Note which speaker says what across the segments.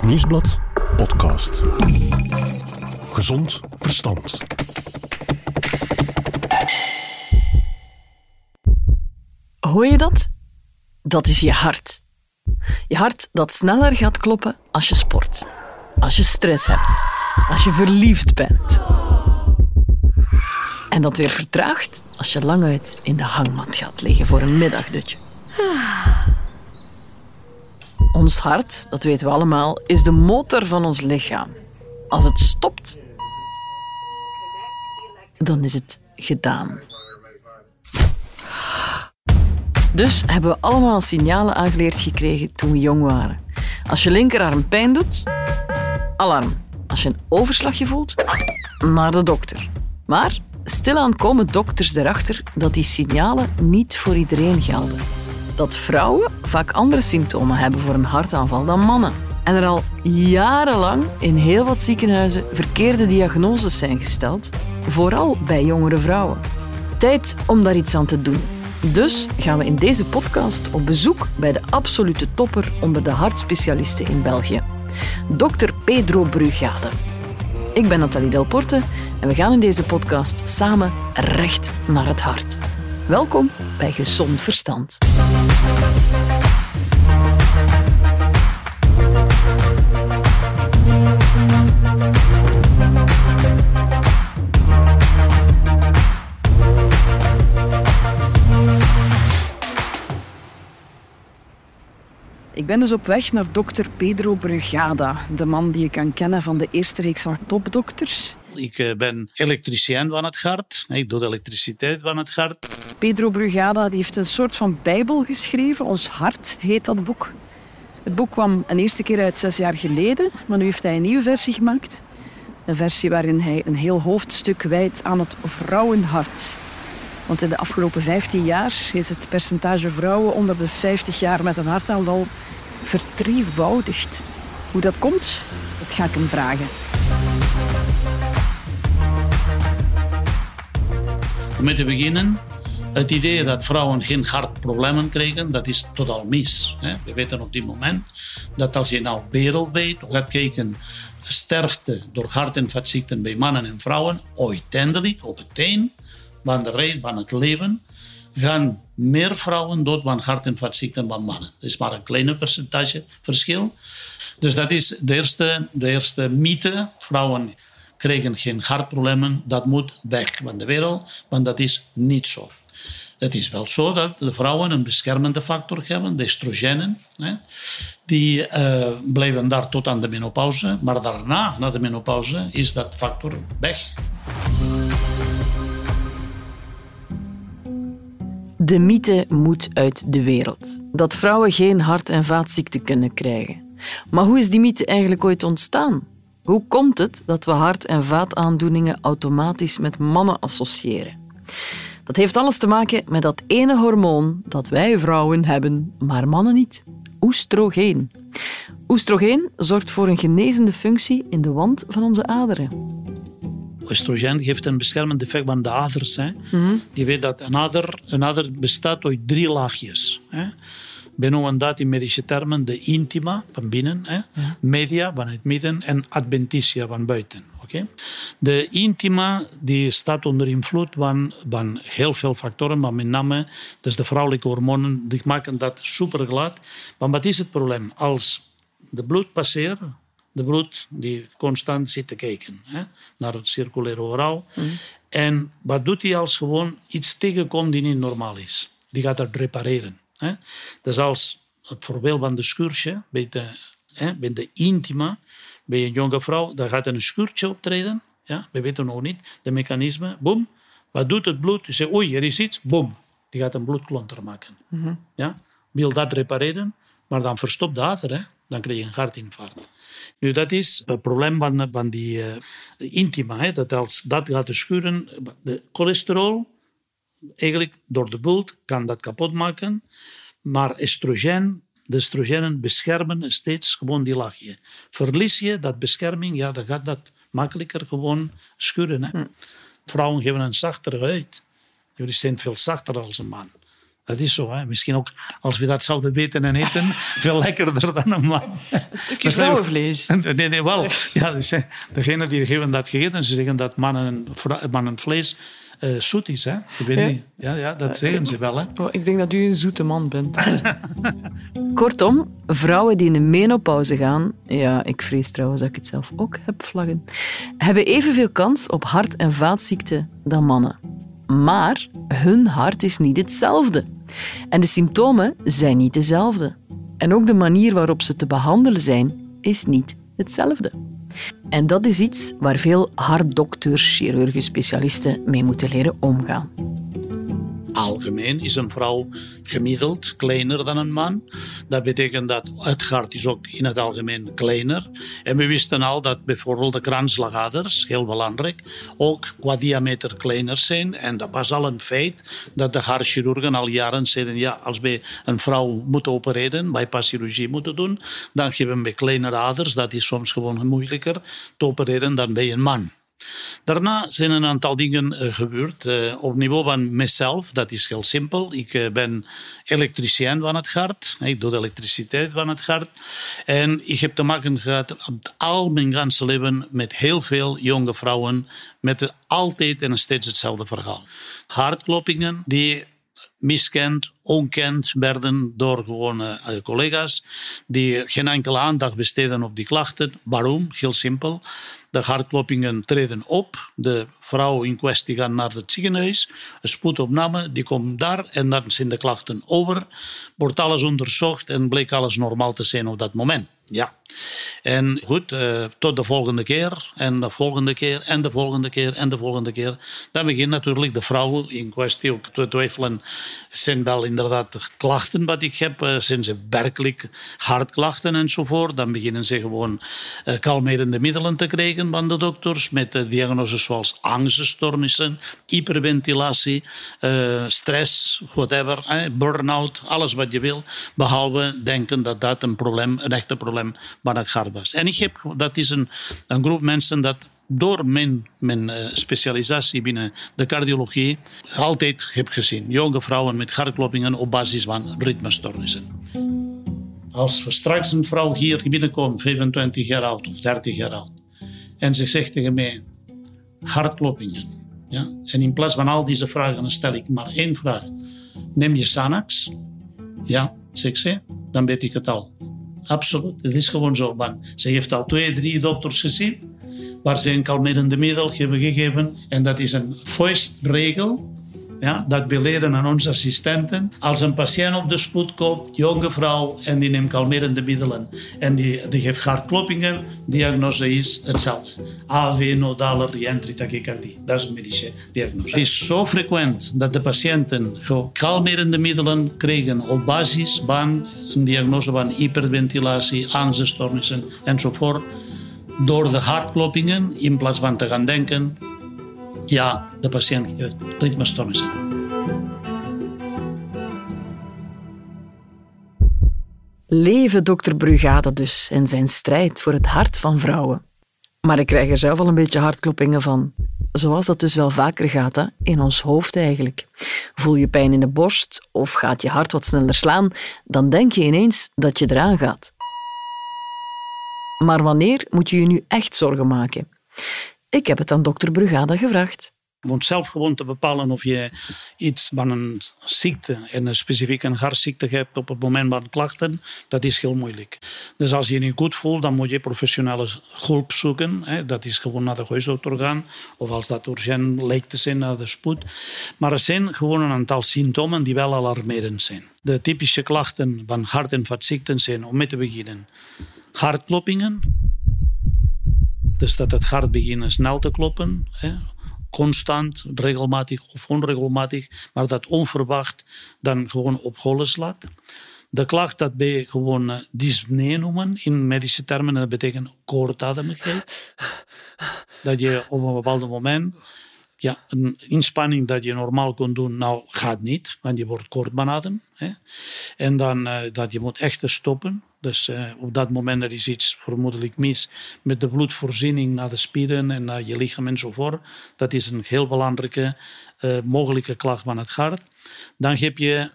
Speaker 1: Het Nieuwsblad podcast. Gezond verstand.
Speaker 2: Hoor je dat? Dat is je hart. Je hart dat sneller gaat kloppen als je sport, als je stress hebt, als je verliefd bent. En dat weer vertraagt als je lang uit in de hangmat gaat liggen voor een middagdutje. Ons hart, dat weten we allemaal, is de motor van ons lichaam. Als het stopt, dan is het gedaan. Dus hebben we allemaal signalen aangeleerd gekregen toen we jong waren. Als je linkerarm pijn doet, alarm. Als je een overslagje voelt, naar de dokter. Maar stilaan komen dokters erachter dat die signalen niet voor iedereen gelden. Dat vrouwen vaak andere symptomen hebben voor een hartaanval dan mannen. En er al jarenlang in heel wat ziekenhuizen verkeerde diagnoses zijn gesteld, vooral bij jongere vrouwen. Tijd om daar iets aan te doen. Dus gaan we in deze podcast op bezoek bij de absolute topper onder de hartspecialisten in België, dokter Pedro Brugade. Ik ben Nathalie Delporte en we gaan in deze podcast samen recht naar het hart. Welkom bij Gezond Verstand. Ben dus op weg naar dokter Pedro Brugada, de man die je kan kennen van de eerste reeks van topdokters.
Speaker 3: Ik eh, ben elektricien van het hart. Ik doe de elektriciteit van het hart.
Speaker 2: Pedro Brugada die heeft een soort van bijbel geschreven. Ons hart heet dat boek. Het boek kwam een eerste keer uit zes jaar geleden, maar nu heeft hij een nieuwe versie gemaakt. Een versie waarin hij een heel hoofdstuk wijdt aan het vrouwenhart. Want in de afgelopen 15 jaar is het percentage vrouwen onder de 50 jaar met een hartaanval verdrievoudigd. Hoe dat komt, dat ga ik hem vragen.
Speaker 3: Om te beginnen, het idee dat vrouwen geen hartproblemen krijgen, dat is totaal mis. We weten op dit moment dat als je nou wereldwijd gaat kijken, sterfte door hart- en bij mannen en vrouwen, uiteindelijk op het eind van de rij van het leven, gaan meer vrouwen dood van hart- en vaatziekten dan mannen. Dat is maar een kleine percentage verschil. Dus dat is de eerste, de eerste mythe. Vrouwen krijgen geen hartproblemen. Dat moet weg van de wereld, want dat is niet zo. Het is wel zo dat de vrouwen een beschermende factor hebben, de estrogenen. Hè. Die uh, blijven daar tot aan de menopauze, maar daarna, na de menopauze, is dat factor weg.
Speaker 2: De mythe moet uit de wereld. Dat vrouwen geen hart- en vaatziekten kunnen krijgen. Maar hoe is die mythe eigenlijk ooit ontstaan? Hoe komt het dat we hart- en vaataandoeningen automatisch met mannen associëren? Dat heeft alles te maken met dat ene hormoon dat wij vrouwen hebben, maar mannen niet. Oestrogeen. Oestrogeen zorgt voor een genezende functie in de wand van onze aderen.
Speaker 3: Oestrogeen geeft een beschermend effect van de aders. Hè. Je weet dat een ader, een ader bestaat uit drie laagjes. Hè. We noemen dat in medische termen de intima van binnen, hè. media van het midden en adventitia van buiten. Okay? De intima die staat onder invloed van, van heel veel factoren, maar met name dus de vrouwelijke hormonen die maken dat super glad. Maar wat is het probleem? Als de bloed passeert, de bloed die constant zit te kijken hè, naar het circulaire oraal. En wat doet hij als gewoon iets tegenkomt die niet normaal is? Die gaat dat repareren. Hè. Dus als het voorbeeld van de schuurtje bij de, hè, bij de intima, bij een jonge vrouw, daar gaat een schuurtje optreden. Ja, we weten nog niet de mechanisme. Boom. Wat doet het bloed? Je zegt, oei, er is iets. Boom. Die gaat een bloedklonter maken. Ja? Wil dat repareren, maar dan verstopt de ader. Hè? Dan krijg je een hartinfarct. Nu, dat is het probleem van, van die uh, intima. Hè? Dat als dat gaat schuren, de cholesterol, eigenlijk door de bloed, kan dat kapot maken. Maar estrogen, de estrogenen beschermen steeds gewoon die laagje. Verlies je dat bescherming, ja, dan gaat dat makkelijker gewoon schuren. Hè? Vrouwen geven een zachtere huid. Jullie zijn veel zachter als een man. Dat is zo. Hè. Misschien ook als we dat zouden weten en eten, veel lekkerder dan een man.
Speaker 2: Een stukje vrouwenvlees.
Speaker 3: Nee, nee, wel. Ja, dus, degene die geven dat gegeten, ze zeggen dat mannen, mannen vlees uh, zoet is. Hè? Ik weet ja? niet. Ja, ja, dat zeggen ze wel. Hè?
Speaker 2: Oh, ik denk dat u een zoete man bent. Kortom, vrouwen die in de menopauze gaan, ja, ik vrees trouwens dat ik het zelf ook heb vlaggen, hebben evenveel kans op hart- en vaatziekten dan mannen. Maar hun hart is niet hetzelfde. En de symptomen zijn niet dezelfde. En ook de manier waarop ze te behandelen zijn, is niet hetzelfde. En dat is iets waar veel hartdokters, chirurgen, specialisten mee moeten leren omgaan.
Speaker 3: Algemeen is een vrouw gemiddeld kleiner dan een man. Dat betekent dat het hart is ook in het algemeen kleiner. En we wisten al dat bijvoorbeeld de kransslagaders, heel belangrijk, ook qua diameter kleiner zijn. En dat was al een feit dat de hartchirurgen al jaren zeiden, ja, als we een vrouw moeten opereren, bypasschirurgie moeten doen, dan geven we kleinere aders. Dat is soms gewoon moeilijker te opereren dan bij een man. Daarna zijn een aantal dingen uh, gebeurd. Uh, op niveau van mezelf, dat is heel simpel. Ik uh, ben elektricien van het hart. Ik doe de elektriciteit van het hart. En ik heb te maken gehad al mijn ganse leven met heel veel jonge vrouwen. Met altijd en steeds hetzelfde verhaal. Hartkloppingen die miskend, onkend werden door gewone collega's die geen enkele aandacht besteden op die klachten. Waarom? Heel simpel. De hartkloppingen treden op. De vrouw in kwestie gaat naar het ziekenhuis. Een spoedopname, die komt daar en dan zijn de klachten over. Wordt alles onderzocht en bleek alles normaal te zijn op dat moment. Ja. En goed, uh, tot de volgende keer en de volgende keer en de volgende keer en de volgende keer. Dan begint natuurlijk de vrouw in kwestie ook te twijfelen. Zijn wel inderdaad klachten wat ik heb? Uh, zijn ze werkelijk hartklachten enzovoort? Dan beginnen ze gewoon uh, kalmerende middelen te krijgen van de dokters met diagnoses zoals angststoornissen, hyperventilatie, stress, whatever, burn-out, alles wat je wil. Behalve denken dat dat een probleem, een echte probleem was. En ik heb, dat is een, een groep mensen dat door mijn, mijn uh, specialisatie binnen de cardiologie altijd heb gezien. Jonge vrouwen met hartkloppingen op basis van ritmestoornissen. Als straks een vrouw hier binnenkomt, 25 jaar oud of 30 jaar oud, en ze zegt tegen mij, hartkloppingen. Ja? En in plaats van al deze vragen stel ik maar één vraag. Neem je Xanax? Ja, zeg ze, dan weet ik het al. Absoluut, het is gewoon zo. ze heeft al twee, drie dokters gezien waar ze een kalmerende middel hebben gegeven. En dat is een vuistregel. Ja, dat leren aan onze assistenten. Als een patiënt op de spoed komt, jonge vrouw, en die neemt kalmerende middelen en die, die heeft hartkloppingen, diagnose is hetzelfde. AV, nodale reentry tachycardie. Dat is een medische diagnose. Het is zo frequent dat de patiënten kalmerende middelen krijgen op basis van een diagnose van hyperventilatie, angststoornissen enzovoort. Door de hartkloppingen, in plaats van te gaan denken, ja, de patiënt heeft ritmestoornissen.
Speaker 2: Leven dokter Brugada dus en zijn strijd voor het hart van vrouwen. Maar ik krijg er zelf al een beetje hartkloppingen van. Zoals dat dus wel vaker gaat, hè? in ons hoofd eigenlijk. Voel je pijn in de borst of gaat je hart wat sneller slaan, dan denk je ineens dat je eraan gaat. Maar wanneer moet je je nu echt zorgen maken? Ik heb het aan dokter Brugada gevraagd.
Speaker 3: Moet zelf gewoon te bepalen of je iets van een ziekte, en een specifieke hartziekte hebt op het moment van klachten. Dat is heel moeilijk. Dus als je je niet goed voelt, dan moet je professionele hulp zoeken. Dat is gewoon naar de huisdokter gaan. Of als dat urgent lijkt te zijn, naar de spoed. Maar er zijn gewoon een aantal symptomen die wel alarmerend zijn. De typische klachten van hart- en vaatziekten zijn, om mee te beginnen, hartkloppingen dus dat het hart begint snel te kloppen, hè, constant, regelmatig of onregelmatig, maar dat onverwacht dan gewoon op hollen slaat. De klacht dat wij gewoon uh, dyspnee noemen in medische termen, dat betekent kortademigheid. Dat je op een bepaald moment ja, een inspanning dat je normaal kon doen, nou gaat niet, want je wordt kort Hè. En dan uh, dat je moet echt stoppen. Dus uh, op dat moment er is iets vermoedelijk mis met de bloedvoorziening naar de spieren en naar je lichaam enzovoort. Dat is een heel belangrijke uh, mogelijke klacht van het hart. Dan heb je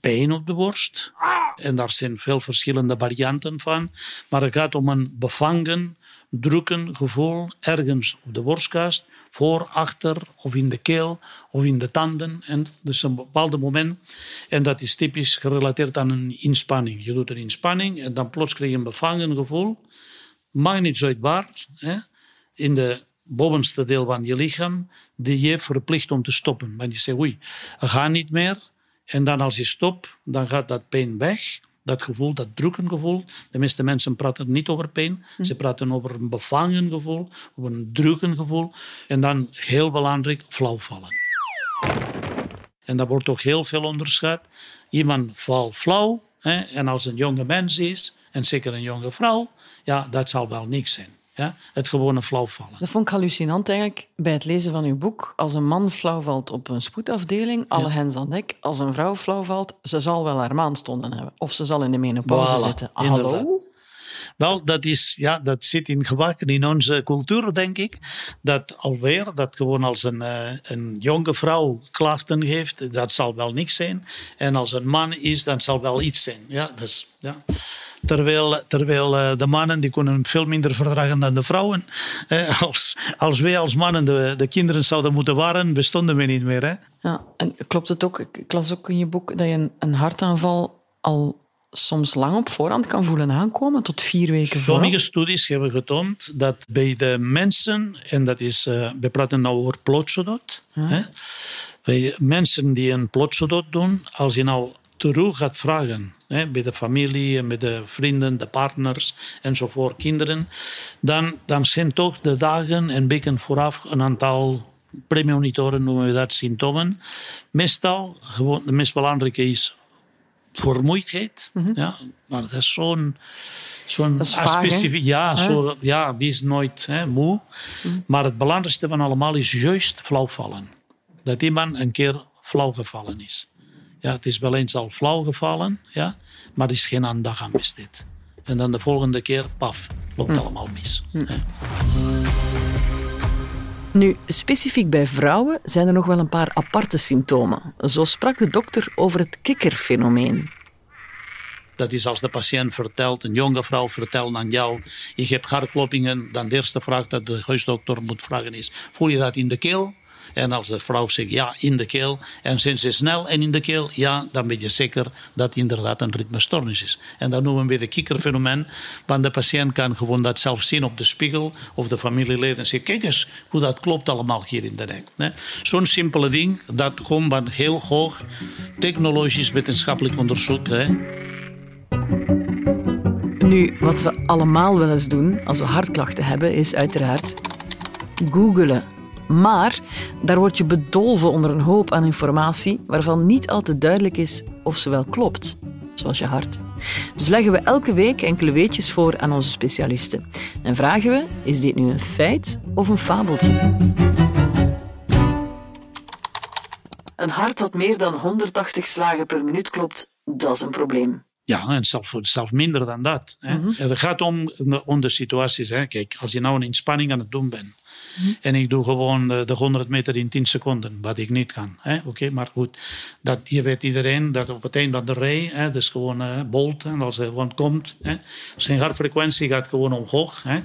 Speaker 3: pijn op de borst. En daar zijn veel verschillende varianten van. Maar het gaat om een bevangen, drukken gevoel ergens op de borstkast, voor, achter of in de keel of in de tanden. En dus een bepaald moment. En dat is typisch gerelateerd aan een inspanning. Je doet een inspanning en dan plots krijg je een bevangen gevoel. Mag niet zo uit waar. Hè? In de bovenste deel van je lichaam, die je verplicht om te stoppen. Want je zegt, oei, gaat niet meer. En dan als je stopt, dan gaat dat pijn weg. Dat gevoel, dat drukken gevoel. De meeste mensen praten niet over pijn. Ze praten over een bevangen gevoel, over een drukken gevoel. En dan, heel belangrijk, flauwvallen. En dat wordt ook heel veel onderscheid. Iemand valt flauw. Hè, en als een jonge mens is, en zeker een jonge vrouw, ja, dat zal wel niks zijn. Ja? Het gewone flauwvallen.
Speaker 2: Dat vond ik hallucinant eigenlijk bij het lezen van uw boek. Als een man flauw valt op een spoedafdeling, alle hens aan dek. Als een vrouw flauw valt, ze zal wel haar maandstonden hebben. Of ze zal in de menopauze
Speaker 3: Voilà,
Speaker 2: zitten.
Speaker 3: inderdaad.
Speaker 2: Hallo?
Speaker 3: Wel, dat, is, ja, dat zit in gebakken in onze cultuur, denk ik. Dat alweer, dat gewoon als een, eh, een jonge vrouw klachten heeft, dat zal wel niks zijn. En als een man is, dan zal wel iets zijn. Ja, dus, ja. Terwijl, terwijl eh, de mannen die kunnen veel minder verdragen dan de vrouwen. Eh, als, als wij als mannen de, de kinderen zouden moeten waren, bestonden we niet meer. Hè?
Speaker 2: Ja, en klopt het ook, ik las ook in je boek, dat je een, een hartaanval al soms lang op voorhand kan voelen aankomen, tot vier weken voor.
Speaker 3: Sommige studies hebben getoond dat bij de mensen, en dat is, eh, we praten nou over plotsedood, hè, bij mensen die een plotsedood doen, als je nou terug gaat vragen hè, bij de familie, bij de vrienden, de partners enzovoort, kinderen, dan, dan zijn toch de dagen en weken vooraf een aantal premonitoren, noemen we dat, symptomen. Meestal, gewoon, de meest belangrijke is vermoeidheid. ja, maar dat is zo'n zo'n specifiek. Ja, zo, ja, wie is nooit hè, moe. Maar het belangrijkste van allemaal is juist flauwvallen. Dat iemand een keer flauw gevallen is. Ja, het is wel eens al flauw gevallen, ja, maar er is geen aandacht aan besteed. En dan de volgende keer, paf, loopt allemaal mis. hè.
Speaker 2: Nu, specifiek bij vrouwen zijn er nog wel een paar aparte symptomen. Zo sprak de dokter over het kikkerfenomeen.
Speaker 3: Dat is als de patiënt vertelt, een jonge vrouw vertelt aan jou, je hebt hartkloppingen, dan de eerste vraag dat de huisdokter moet vragen is, voel je dat in de keel? En als de vrouw zegt ja, in de keel, en zijn ze snel en in de keel, ja, dan ben je zeker dat inderdaad een ritmestoornis is. En dat noemen we de kikkerfenomeen, want de patiënt kan gewoon dat zelf zien op de spiegel of de familieleden en kijk eens hoe dat klopt allemaal hier in de nek. Zo'n simpele ding, dat gewoon van heel hoog technologisch wetenschappelijk onderzoek, hè,
Speaker 2: Nu, wat we allemaal wel eens doen als we hartklachten hebben, is uiteraard googelen. Maar daar word je bedolven onder een hoop aan informatie waarvan niet altijd duidelijk is of ze wel klopt, zoals je hart. Dus leggen we elke week enkele weetjes voor aan onze specialisten. En vragen we, is dit nu een feit of een fabeltje? Een hart dat meer dan 180 slagen per minuut klopt, dat is een probleem.
Speaker 3: Ja, en zelf, zelf minder dan dat. Hè.
Speaker 2: Mhm.
Speaker 3: Het gaat om, om de situaties. Hè. Kijk, als je nou een inspanning aan het doen bent
Speaker 2: Mhm.
Speaker 3: en ik doe gewoon de, de 100 meter in 10 seconden, wat ik niet kan. Oké, maar goed, dat, je weet iedereen dat op het eind van de rij, hè, dus gewoon eh, bolt, en als hij gewoon komt, hè, zijn hartfrequentie gaat gewoon omhoog. Hè.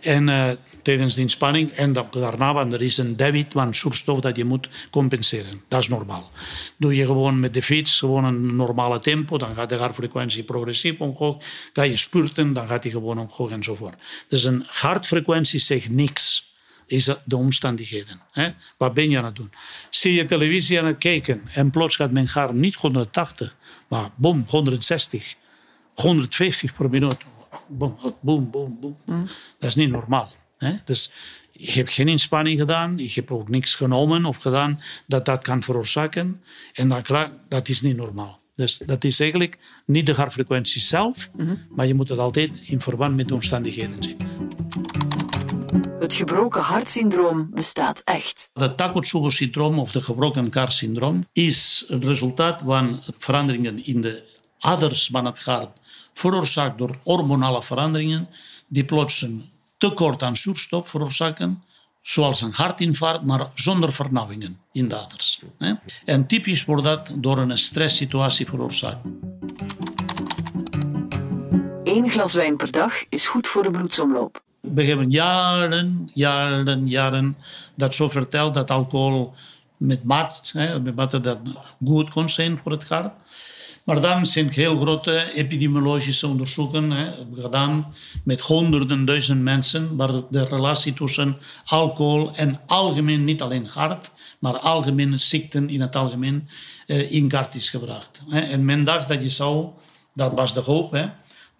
Speaker 3: En eh, tijdens de inspanning en da- daarna, want er is een debit van zuurstof dat je moet compenseren. Dat is normaal. Doe je gewoon met de fiets gewoon een normale tempo, dan gaat de hartfrequentie progressief omhoog. Ga je spurten, dan gaat die gewoon omhoog enzovoort. Dus een hartfrequentie zegt niks. Is dat de omstandigheden. Hè? Wat ben je aan het doen? Zie je televisie aan het kijken en plots gaat mijn hart niet 180, maar boom, 160, 150 per minuut. Boom, boom, boom, boom. Dat is niet normaal. Hè? Dus je hebt geen inspanning gedaan, je hebt ook niks genomen of gedaan dat dat kan veroorzaken. En dan, kla- dat is niet normaal. Dus dat is eigenlijk niet de hartfrequentie zelf, maar je moet het altijd in verband met de omstandigheden zien.
Speaker 2: Het gebroken hartsyndroom bestaat echt.
Speaker 3: Het Takotsubo-syndroom of de gebroken kaarsyndroom is het resultaat van veranderingen in de aders van het hart, veroorzaakt door hormonale veranderingen, die plots een tekort aan zuurstof veroorzaken, zoals een hartinfarct, maar zonder vernauwingen in de aders. En typisch wordt dat door een stresssituatie veroorzaakt.
Speaker 2: Eén glas wijn per dag is goed voor de bloedsomloop.
Speaker 3: We hebben jaren, jaren, jaren dat zo verteld dat alcohol met mat, hè, met mate dat goed kon zijn voor het hart. Maar dan zijn heel grote epidemiologische onderzoeken hè, gedaan met honderden duizend mensen, waar de relatie tussen alcohol en algemeen, niet alleen hart, maar algemene ziekten in het algemeen eh, in kaart is gebracht. En men dacht dat je zou, dat was de hoop, hè,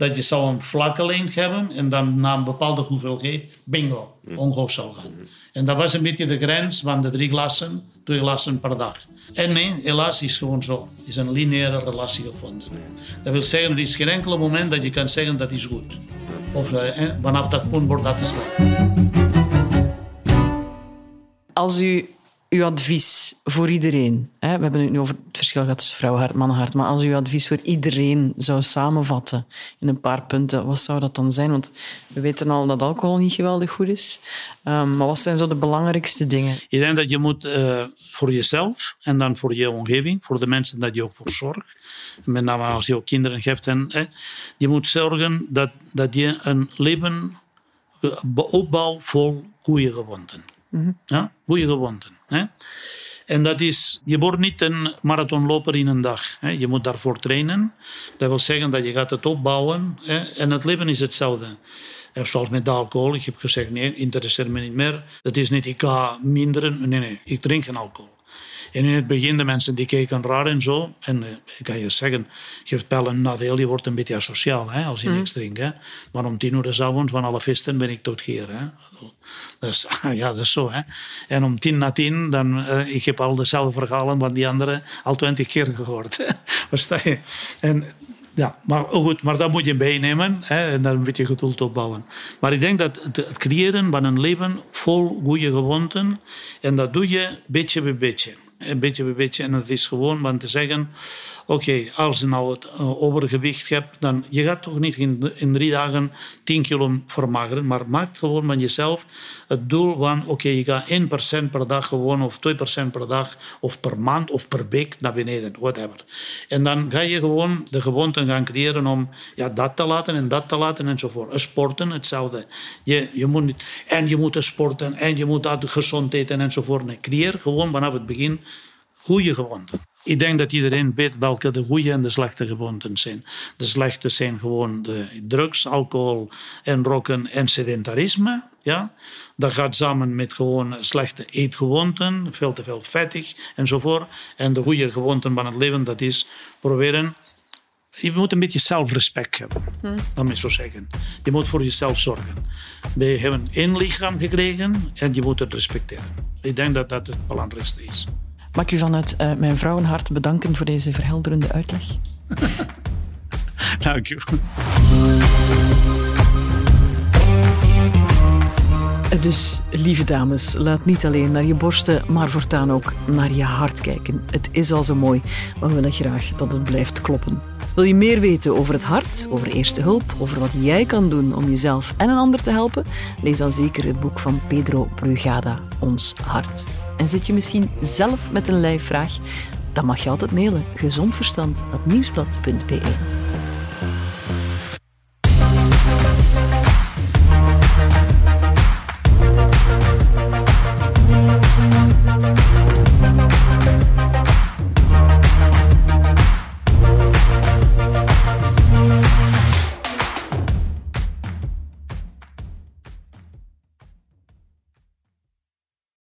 Speaker 3: dat je zou een vlakke lijn hebben en dan na een bepaalde hoeveelheid, bingo, omhoog zou gaan. En dat was een beetje de grens van de drie glassen, twee glassen per dag. En nee, helaas is het gewoon zo. Het is een lineaire relatie gevonden. Dat wil zeggen, er is geen enkel moment dat je kan zeggen dat is goed. Of eh, eh, vanaf dat punt wordt dat is slecht.
Speaker 2: Als u uw advies voor iedereen, hè, we hebben het nu over het verschil gehad tussen vrouwenhart en mannenhart, maar als u uw advies voor iedereen zou samenvatten in een paar punten, wat zou dat dan zijn? Want we weten al dat alcohol niet geweldig goed is. Um, maar wat zijn zo de belangrijkste dingen?
Speaker 3: Ik denk dat je moet uh, voor jezelf en dan voor je omgeving, voor de mensen dat je ook voor zorgt, met name als je ook kinderen hebt, en, hè, je moet zorgen dat, dat je een leven opbouwt vol goede gewoonten. Mm-hmm. Ja, goede gewoonten. Hè? En dat is, je wordt niet een marathonloper in een dag. Hè? Je moet daarvoor trainen. Dat wil zeggen dat je gaat het opbouwen. Hè? En het leven is hetzelfde. En zoals met alcohol. Ik heb gezegd, nee, interesseert me niet meer. Dat is niet, ik ga minderen. Nee, nee, ik drink alcohol. En in het begin, de mensen die keken raar en zo. En uh, ik kan je zeggen, geeft wel een nadeel, je wordt een beetje asociaal hè, als je mm. niks drinkt. Hè. Maar om tien uur de avond van alle feesten ben ik tot hier. Hè. Dus ja, dat is zo. Hè. En om tien na tien, dan, uh, ik heb al dezelfde verhalen van die anderen al twintig keer gehoord. Versta je? En ja, maar goed, maar dat moet je bijnemen hè, en daar een beetje geduld opbouwen. Maar ik denk dat het, het creëren van een leven vol goede gewoonten, en dat doe je beetje bij beetje een beetje bij beetje. En het is gewoon van te zeggen, oké, als je nou het uh, overgewicht hebt, dan je gaat toch niet in, in drie dagen 10 kilo vermageren, maar maak gewoon van jezelf het doel van, oké, je gaat 1% per dag gewoon, of 2% per dag, of per maand, of per week naar beneden, whatever. En dan ga je gewoon de gewoonte gaan creëren om ja, dat te laten en dat te laten enzovoort. Sporten, hetzelfde. Je, je moet niet, en je moet sporten, en je moet dat gezond eten enzovoort. Nee, creëer gewoon vanaf het begin goede gewoonten. Ik denk dat iedereen weet welke de goede en de slechte gewoonten zijn. De slechte zijn gewoon de drugs, alcohol en roken en sedentarisme. Ja? Dat gaat samen met gewoon slechte eetgewoonten, veel te veel vettig enzovoort. En de goede gewoonten van het leven, dat is proberen je moet een beetje zelfrespect hebben, hmm. laat me zo zeggen. Je moet voor jezelf zorgen. We hebben één lichaam gekregen en je moet het respecteren. Ik denk dat dat het belangrijkste is.
Speaker 2: Mag ik u vanuit uh, mijn vrouwenhart bedanken voor deze verhelderende uitleg?
Speaker 3: Dank u.
Speaker 2: Dus, lieve dames, laat niet alleen naar je borsten, maar voortaan ook naar je hart kijken. Het is al zo mooi, maar we willen graag dat het blijft kloppen. Wil je meer weten over het hart, over eerste hulp, over wat jij kan doen om jezelf en een ander te helpen? Lees dan zeker het boek van Pedro Brugada, Ons Hart. En zit je misschien zelf met een lijfvraag? Dan mag je altijd mailen gezondverstand.nieuwsblad.be.